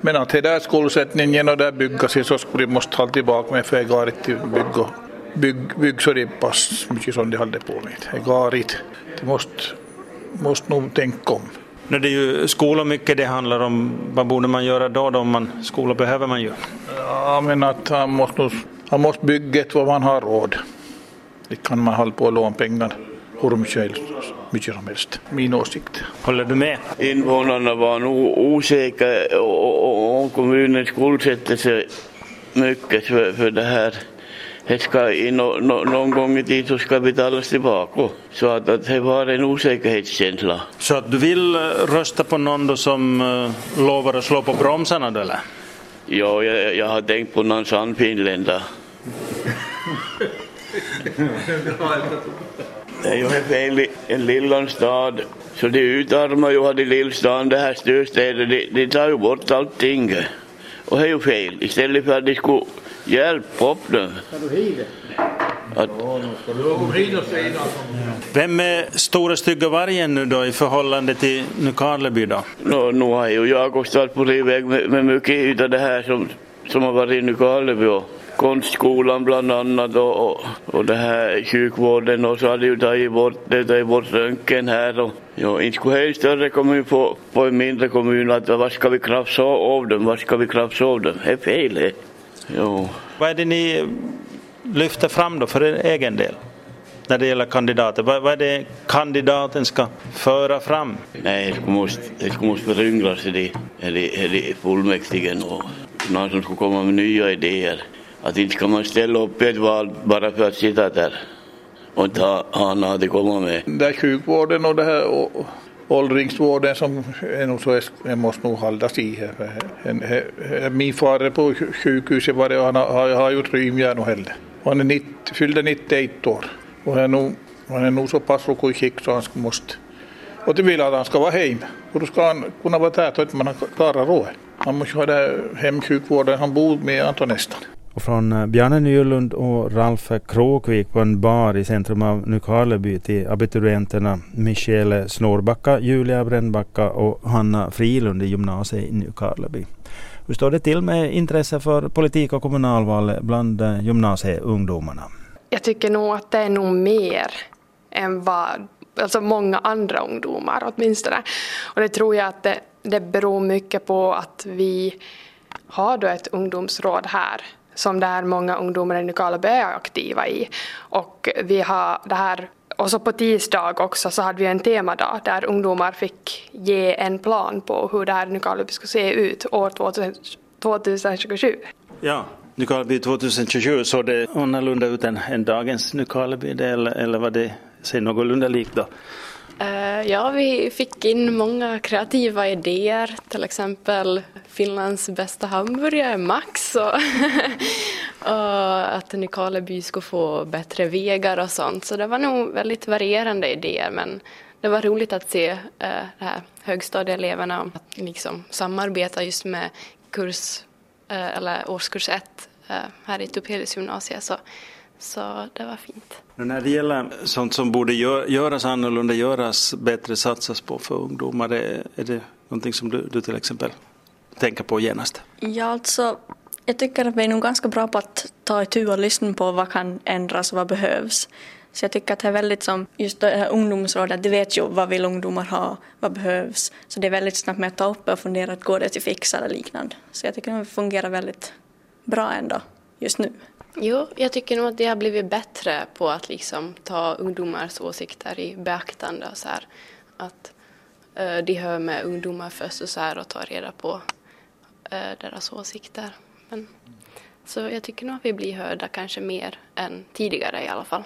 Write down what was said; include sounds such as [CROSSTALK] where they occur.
Men att det där skuldsättningen och där bygga sig så skulle de måste hålla tillbaka med för det går inte bygga bygg, bygg så det pass mycket som de hade på med. Det går inte. De måste, måste nog tänka om. Nu det är ju skola mycket det handlar om. Vad borde man göra då? då om man, skola behöver man ju. Ja, men att han måste, han måste bygga ett vad man har råd. Det kan man hålla på och låna pengar hur mycket, mycket som helst. Min åsikt. Håller du med? Invånarna var nog osäkra om kommunen skuldsätter sig mycket för, för det här. Det ska i no, no, någon gång i tid så ska betalas tillbaka. Så att, att det var en osäkerhetskänsla. Så att du vill eh, rösta på någon då som uh, lovar att slå på bromsarna då eller? Ja, jag, jag har tänkt på någon sann finländare. [LAUGHS] Det är i en liten stad. Så de utarmar ju de lillstan, det här storstäder, de, de tar ju bort allting. Och det är ju fel. Istället för att de skulle hjälpa upp dem. Att, Vem är stora stygga vargen nu då i förhållande till Nykarleby då? nu, nu har ju jag också stått på väg med, med mycket av det här som, som har varit i Nykarleby konstskolan bland annat och, och, och det här sjukvården och så har de ju tagit bort, det tagit bort röntgen här och ja, inte skulle en större kommun på, på en mindre kommun att vad ska vi krafsa av dem, vad ska vi krafsa av dem, det är fel det. Jo. Vad är det ni lyfter fram då för er egen del? När det gäller kandidater. Vad, vad är det kandidaten ska föra fram? Nej, det måste, det måste föryngras i det, i det, i det fullmäktigen och någon som skulle komma med nya idéer. Att inte ska man ställa upp ett val bara för att sitta där och inte ha, ha något att komma med. Det är sjukvården och det här och åldringsvården som är nog så det måste nog hållas i. här. Min far är på sjukhuset var det och han har, har gjort rymdjärn och heller. Han är 90, fyllde 91 år och han är nog, han är nog så pass i skick så han ska måste och det vill att han ska vara hem. Och då ska han kunna vara där så att man klarar råd. Han måste ha den hemsjukvården han bor med antar nästan. Och från eh, Bjarne Nylund och Ralf Kråkvik på en bar i centrum av Nykarleby till abiturienterna Michele Snårbacka, Julia Brännbacka och Hanna Frilund i gymnasiet i Nykarleby. Hur står det till med intresse för politik och kommunalval bland eh, gymnasieungdomarna? Jag tycker nog att det är nog mer än vad alltså många andra ungdomar åtminstone. Och det tror jag att det, det beror mycket på att vi har då ett ungdomsråd här som där många ungdomar i Nykarleby är aktiva i. Och vi har det här och så på tisdag också så hade vi en temadag där ungdomar fick ge en plan på hur det här Nykarleby skulle se ut år 2027. Ja, Nykarleby 2027 såg det annorlunda ut än, än dagens Nykarleby eller, eller var det sig någorlunda likt då? Eh, ja, vi fick in många kreativa idéer, till exempel Finlands bästa hamburgare, Max, och, [LAUGHS] och att Nykarleby skulle få bättre vägar och sånt. Så det var nog väldigt varierande idéer, men det var roligt att se eh, det här högstadieeleverna att liksom samarbeta just med kurs, eh, eller årskurs ett eh, här i Topelius gymnasium. så, så det var fint. När det gäller sånt som borde gö- göras annorlunda, göras bättre, satsas på för ungdomar, är, är det någonting som du, du till exempel tänker på genast? Ja, alltså, jag tycker att vi är nog ganska bra på att ta itu och lyssna på vad kan ändras och vad behövs. Så jag tycker att det är väldigt som, just det här ungdomsrådet, de vet ju vad vill ungdomar ha, vad behövs. Så det är väldigt snabbt med att ta upp och fundera att går det till fixa eller liknande. Så jag tycker att det fungerar väldigt bra ändå, just nu. Jo, jag tycker nog att det har blivit bättre på att liksom ta ungdomars åsikter i beaktande och så här. Att eh, de hör med ungdomar först och så här och tar reda på eh, deras åsikter. Men, så jag tycker nog att vi blir hörda kanske mer än tidigare i alla fall.